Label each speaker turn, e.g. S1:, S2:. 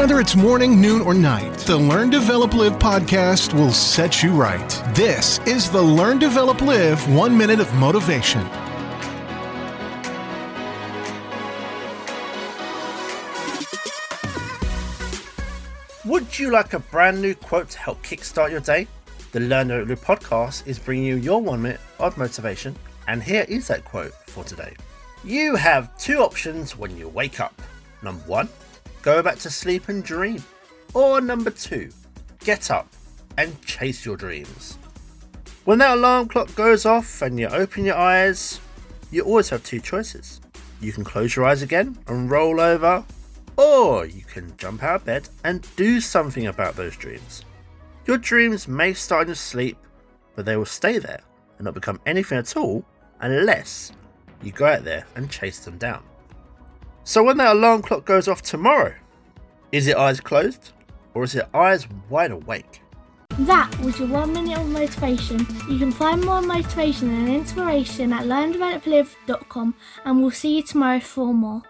S1: Whether it's morning, noon, or night, the Learn, Develop, Live podcast will set you right. This is the Learn, Develop, Live One Minute of Motivation.
S2: Would you like a brand new quote to help kickstart your day? The Learn Develop Live podcast is bringing you your one minute of motivation, and here is that quote for today. You have two options when you wake up. Number one, go back to sleep and dream. Or number two, get up and chase your dreams. When that alarm clock goes off and you open your eyes, you always have two choices. You can close your eyes again and roll over, or you can jump out of bed and do something about those dreams. Your dreams may start in your sleep, but they will stay there and not become anything at all unless you go out there and chase them down. So when that alarm clock goes off tomorrow, is it eyes closed or is it eyes wide awake?
S3: That was your one minute of motivation. You can find more motivation and inspiration at learndeveloplive.com and we'll see you tomorrow for more.